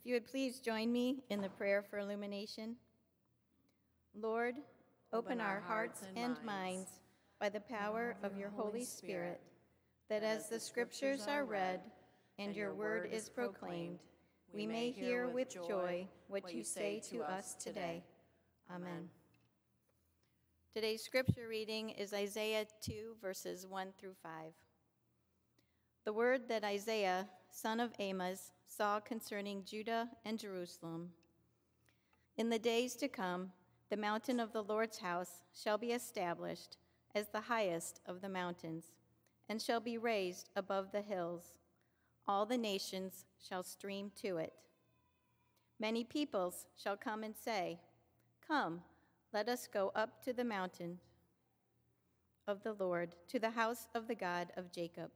If you would please join me in the prayer for illumination. Lord, open, our, hearts and, minds by the power of your Holy Spirit, that as the scriptures are read and your word is proclaimed, we may hear with joy what you say to us today. Amen. Today's scripture reading is Isaiah 2, verses 1 through 5. The word that Isaiah, son of Amos, saw concerning Judah and Jerusalem. In the days to come, the mountain of the Lord's house shall be established as the highest of the mountains, and shall be raised above the hills. All the nations shall stream to it. Many peoples shall come and say, Come, let us go up to the mountain of the Lord, to the house of the God of Jacob,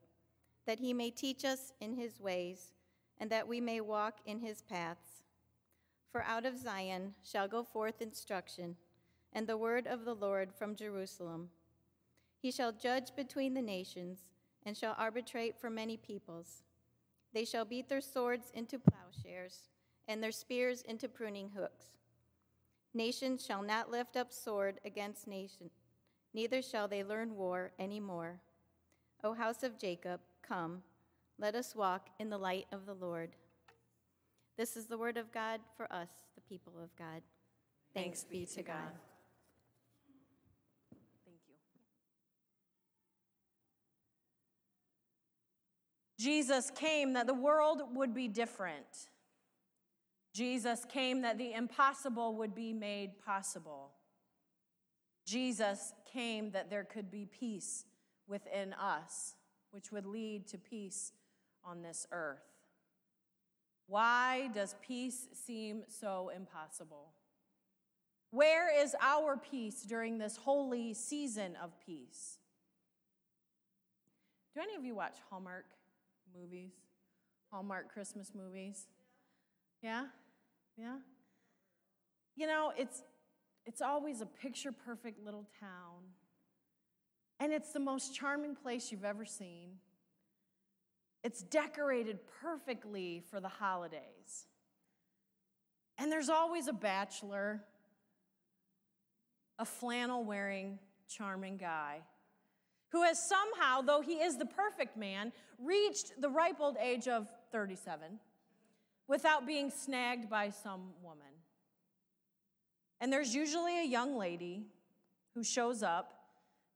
that he may teach us in his ways and that we may walk in his paths. For out of Zion shall go forth instruction, and the word of the Lord from Jerusalem. He shall judge between the nations, and shall arbitrate for many peoples. They shall beat their swords into plowshares, and their spears into pruning hooks. Nation shall not lift up sword against nation, neither shall they learn war any more. O house of Jacob, come let us walk in the light of the Lord. This is the word of God for us, the people of God. Thanks, be to. God. Thank you. Jesus came that the world would be different. Jesus came that the impossible would be made possible. Jesus came that there could be peace within us, which would lead to peace on this earth. Why does peace seem so impossible? Where is our peace during this holy season of peace? Do any of you watch Hallmark movies? Hallmark Christmas movies? Yeah? Yeah? You know, it's it's always a picture perfect little town. And it's the most charming place you've ever seen. It's decorated perfectly for the holidays. And there's always a bachelor, a flannel wearing, charming guy who has somehow, though he is the perfect man, reached the ripe old age of 37 without being snagged by some woman. And there's usually a young lady who shows up.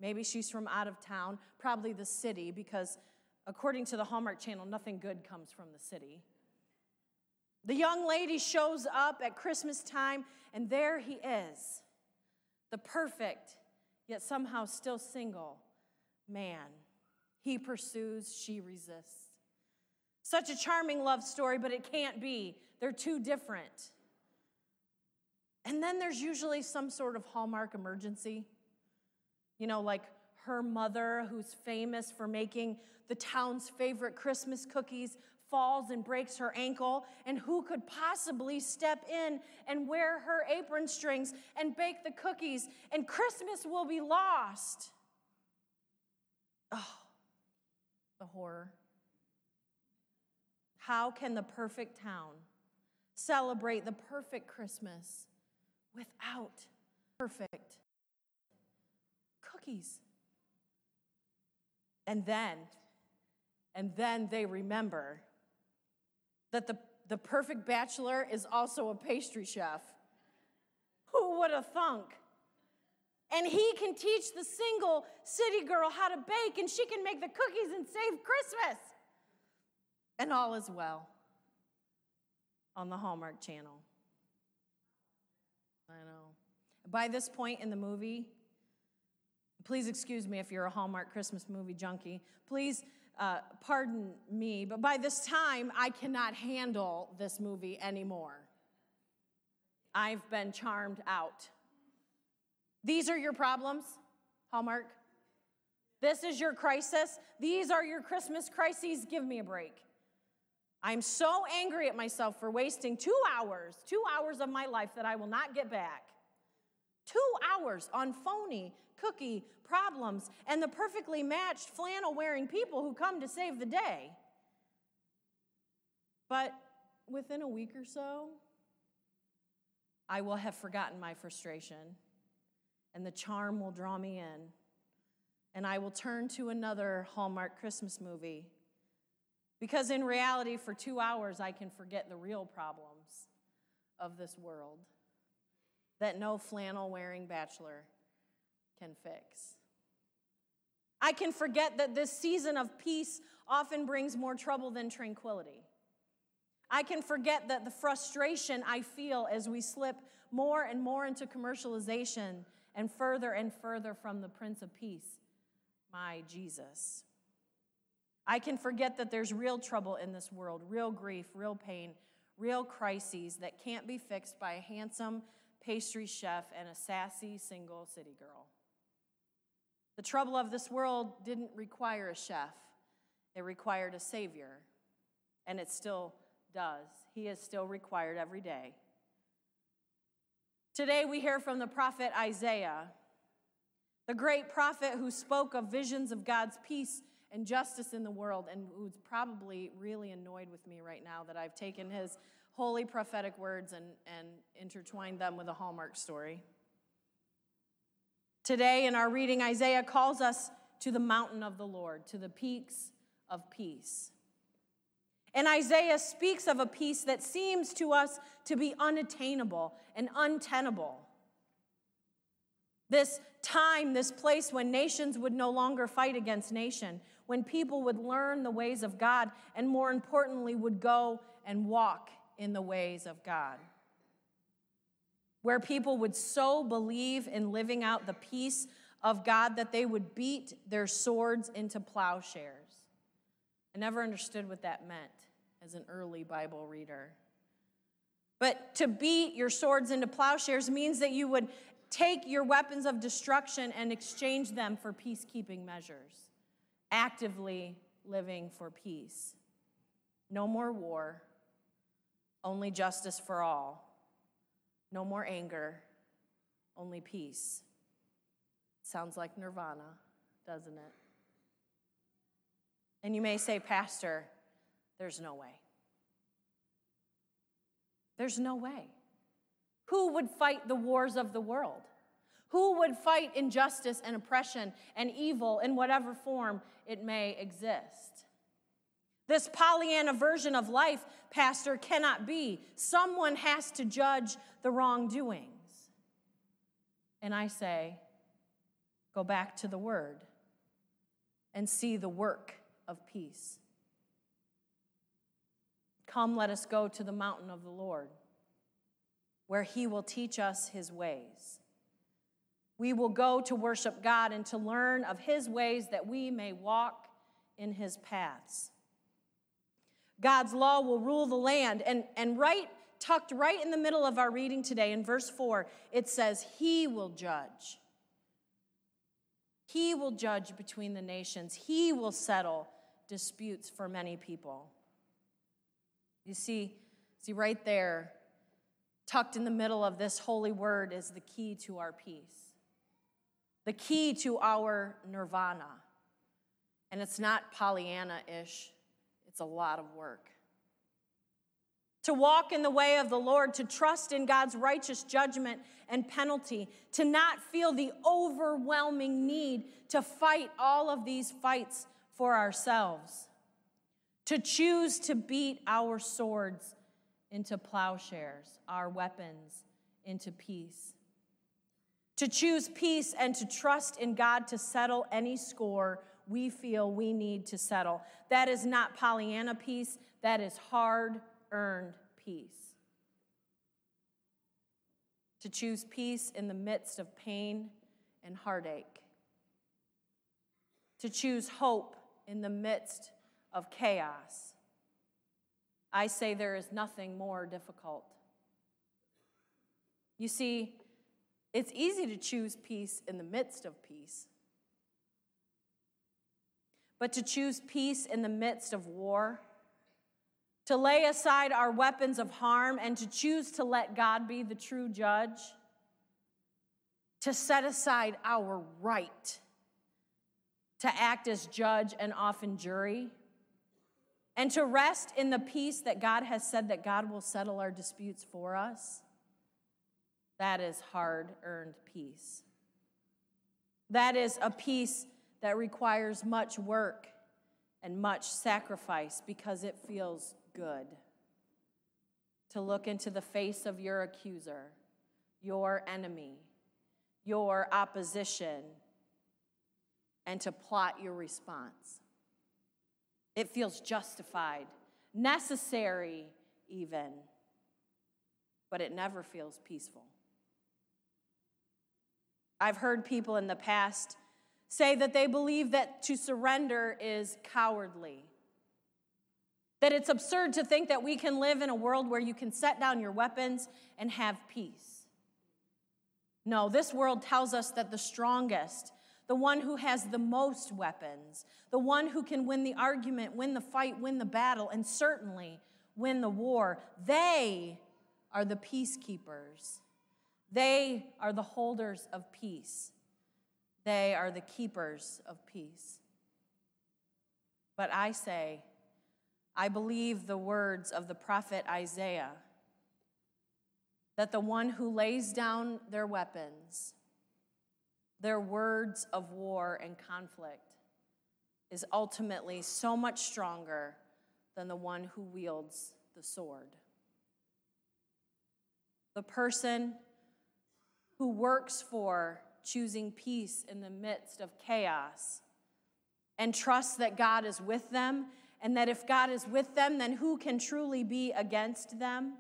Maybe she's from out of town, probably the city, because According to the Hallmark Channel, nothing good comes from the city. The young lady shows up at Christmas time, and there he is, the perfect, yet somehow still single man. He pursues, she resists. Such a charming love story, but it can't be. They're too different. And then there's usually some sort of Hallmark emergency. You know, like her mother, who's famous for making the town's favorite Christmas cookies, falls and breaks her ankle. And who could possibly step in and wear her apron strings and bake the cookies? And Christmas will be lost. Oh, the horror. How can the perfect town celebrate the perfect Christmas without perfect cookies? And then, and then they remember that the, the perfect bachelor is also a pastry chef. Who would have thunk? And he can teach the single city girl how to bake, and she can make the cookies and save Christmas. And all is well on the Hallmark Channel. I know. By this point in the movie, Please excuse me if you're a Hallmark Christmas movie junkie. Please uh, pardon me, but by this time, I cannot handle this movie anymore. I've been charmed out. These are your problems, Hallmark. This is your crisis. These are your Christmas crises. Give me a break. I'm so angry at myself for wasting two hours, two hours of my life that I will not get back Two hours on phony cookie problems and the perfectly matched flannel wearing people who come to save the day. But within a week or so, I will have forgotten my frustration, and the charm will draw me in, and I will turn to another Hallmark Christmas movie. Because in reality, for two hours, I can forget the real problems of this world that no flannel wearing bachelor can fix. I can forget that this season of peace often brings more trouble than tranquility. I can forget that the frustration I feel as we slip more and more into commercialization and further and further from the Prince of Peace, my Jesus. I can forget that there's real trouble in this world, real grief, real pain, real crises that can't be fixed by a handsome pastry chef and a sassy single city girl. The trouble of this world didn't require a chef, it required a savior, and it still does. He is still required every day. Today we hear from the prophet Isaiah, the great prophet who spoke of visions of God's peace and justice in the world, and who's probably really annoyed with me right now that I've taken his holy prophetic words and, and intertwined them with a Hallmark story. Today, in our reading, Isaiah calls us to the mountain of the Lord, to the peaks of peace. And Isaiah speaks of a peace that seems to us to be unattainable and untenable. This time, this place when nations would no longer fight against nation, when people would learn the ways of God, and more importantly, would go and walk in the ways of God. Where people would so believe in living out the peace of God that they would beat their swords into plowshares. I never understood what that meant as an early Bible reader. But to beat your swords into plowshares means that you would take your weapons of destruction and exchange them for peacekeeping measures, actively living for peace. No more war, only justice for all. No more anger, only peace. Sounds like nirvana, doesn't it? And you may say, Pastor, there's no way. There's no way. Who would fight the wars of the world? Who would fight injustice and oppression and evil in whatever form it may exist? This Pollyanna version of life, Pastor, cannot be. Someone has to judge the wrongdoings. And I say, go back to the Word and see the work of peace. Come, let us go to the mountain of the Lord, where he will teach us his ways. We will go to worship God and to learn of his ways that we may walk in his paths. God's law will rule the land. And, and right, tucked right in the middle of our reading today, in verse 4, it says, He will judge. He will judge between the nations. He will settle disputes for many people. You see, see right there, tucked in the middle of this holy word is the key to our peace, the key to our nirvana. And it's not Pollyanna ish, it's a lot of work. To walk in the way of the Lord, to trust in God's righteous judgment and penalty, to not feel the overwhelming need to fight all of these fights for ourselves to choose to beat our swords into plowshares, our weapons into peace. To choose peace and to trust in God to settle any score we feel we need to settle. That is not Pollyanna peace, that is hard earned peace. To choose peace in the midst of pain and heartache. To choose hope in the midst of chaos. I say there is nothing more difficult. You see, it's easy to choose peace in the midst of peace. But to choose peace in the midst of war, to lay aside our weapons of harm and to choose to let God be the true judge, to set aside our right to act as judge and often jury, and to rest in the peace that God has said that God will settle our disputes for us, that is hard earned peace. That is a peace that requires much work and much sacrifice because it feels good to look into the face of your accuser, your enemy, your opposition, and to plot your response. It feels justified, necessary, even, but it never feels peaceful. I've heard people in the past say that they believe that to surrender is cowardly. That it's absurd to think that we can live in a world where you can set down your weapons and have peace. No, this world tells us that the strongest, the one who has the most weapons, the one who can win the argument, win the fight, win the battle, and certainly win the war, they are the peacekeepers. They are the holders of peace. They are the keepers of peace. But I say, I believe the words of the prophet Isaiah that the one who lays down their weapons, their words of war and conflict, is ultimately so much stronger than the one who wields the sword. The person who works for choosing peace in the midst of chaos and trust that God is with them, and that if God is with them, then who can truly be against them?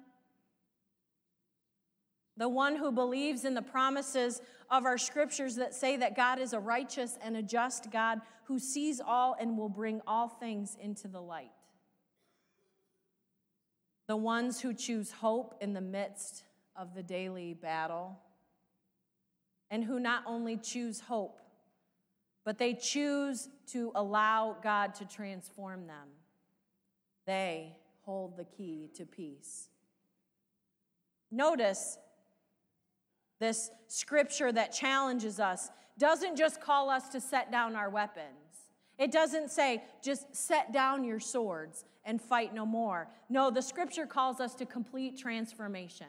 The one who believes in the promises of our scriptures that say that God is a righteous and a just God who sees all and will bring all things into the light. The ones who choose hope in the midst of the daily battle and who not only choose hope, but they choose to allow God to transform them. They hold the key to peace. Notice this scripture that challenges us doesn't just call us to set down our weapons. It doesn't say, just set down your swords and fight no more. No, the scripture calls us to complete transformation.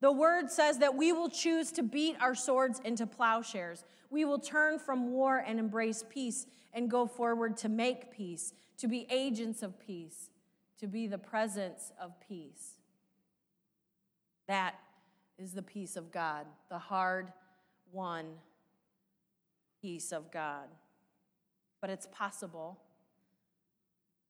The word says that we will choose to beat our swords into plowshares. We will turn from war and embrace peace and go forward to make peace, to be agents of peace, to be the presence of peace. That is the peace of God, the hard won peace of God. But it's possible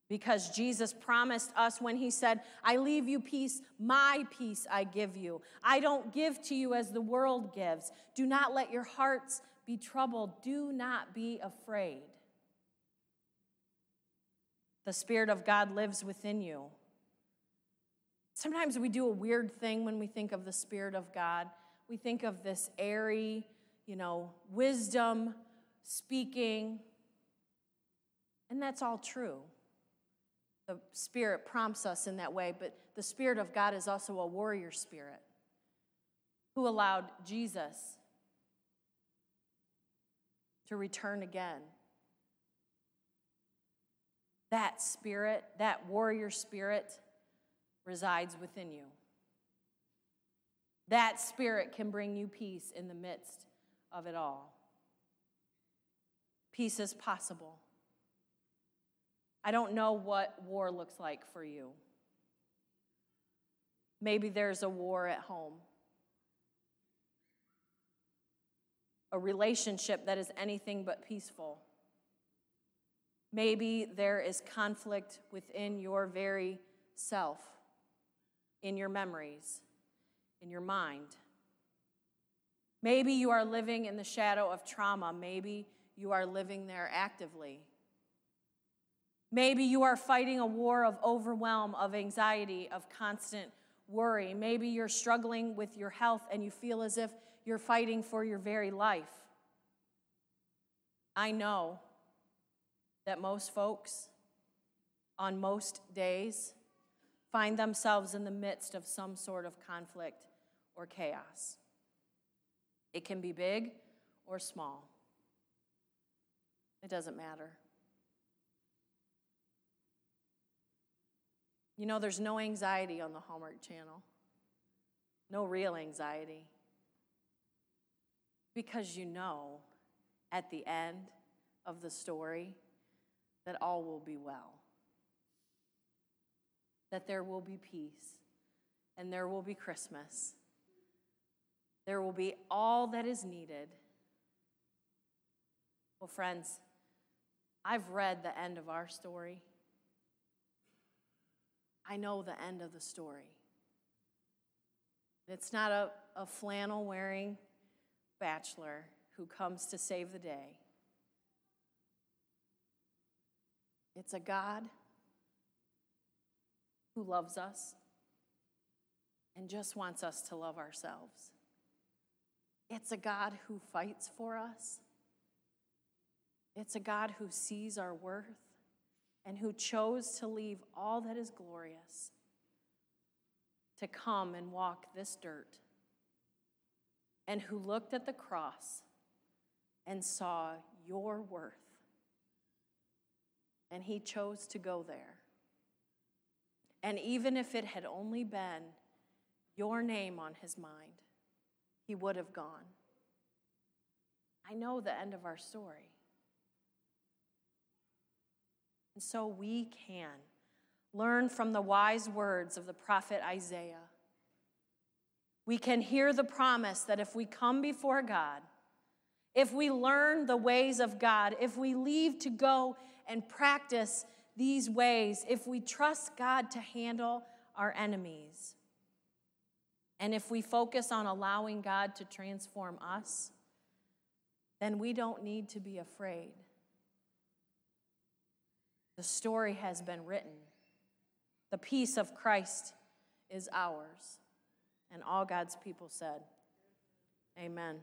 because Jesus promised us when he said, I leave you peace, my peace I give you. I don't give to you as the world gives. Do not let your hearts be troubled. Do not be afraid. The Spirit of God lives within you. Sometimes we do a weird thing when we think of the Spirit of God. We think of this airy, you know, wisdom speaking, and that's all true the Spirit prompts us in that way, but the Spirit of God is also a warrior spirit who allowed Jesus to return again. That spirit, that warrior spirit, resides within you. That spirit can bring you peace in the midst of it all. Peace is possible. I don't know what war looks like for you. Maybe there's a war at home, a relationship that is anything but peaceful. Maybe there is conflict within your very self, in your memories, in your mind. Maybe you are living in the shadow of trauma. Maybe you are living there actively. Maybe you are fighting a war of overwhelm, of anxiety, of constant worry. Maybe you're struggling with your health and you feel as if you're fighting for your very life. I know that most folks on most days find themselves in the midst of some sort of conflict or chaos. It can be big or small, it doesn't matter. You know, there's no anxiety on the Hallmark Channel, no real anxiety. Because you know at the end of the story that all will be well, that there will be peace, and there will be Christmas. There will be all that is needed. Well, friends, I've read the end of our story. I know the end of the story. It's not a, a flannel wearing bachelor who comes to save the day. It's a God who loves us and just wants us to love ourselves. It's a God who fights for us. It's a God who sees our worth and who chose to leave all that is glorious to come and walk this dirt, and who looked at the cross and saw your worth. And he chose to go there. And even if it had only been your name on his mind, he would have gone. I know the end of our story. And so we can learn from the wise words of the prophet Isaiah. We can hear the promise that if we come before God, if we learn the ways of God, if we leave to go and practice these ways, if we trust God to handle our enemies, and if we focus on allowing God to transform us, then we don't need to be afraid. The story has been written. The peace of Christ is ours. And all God's people said, Amen.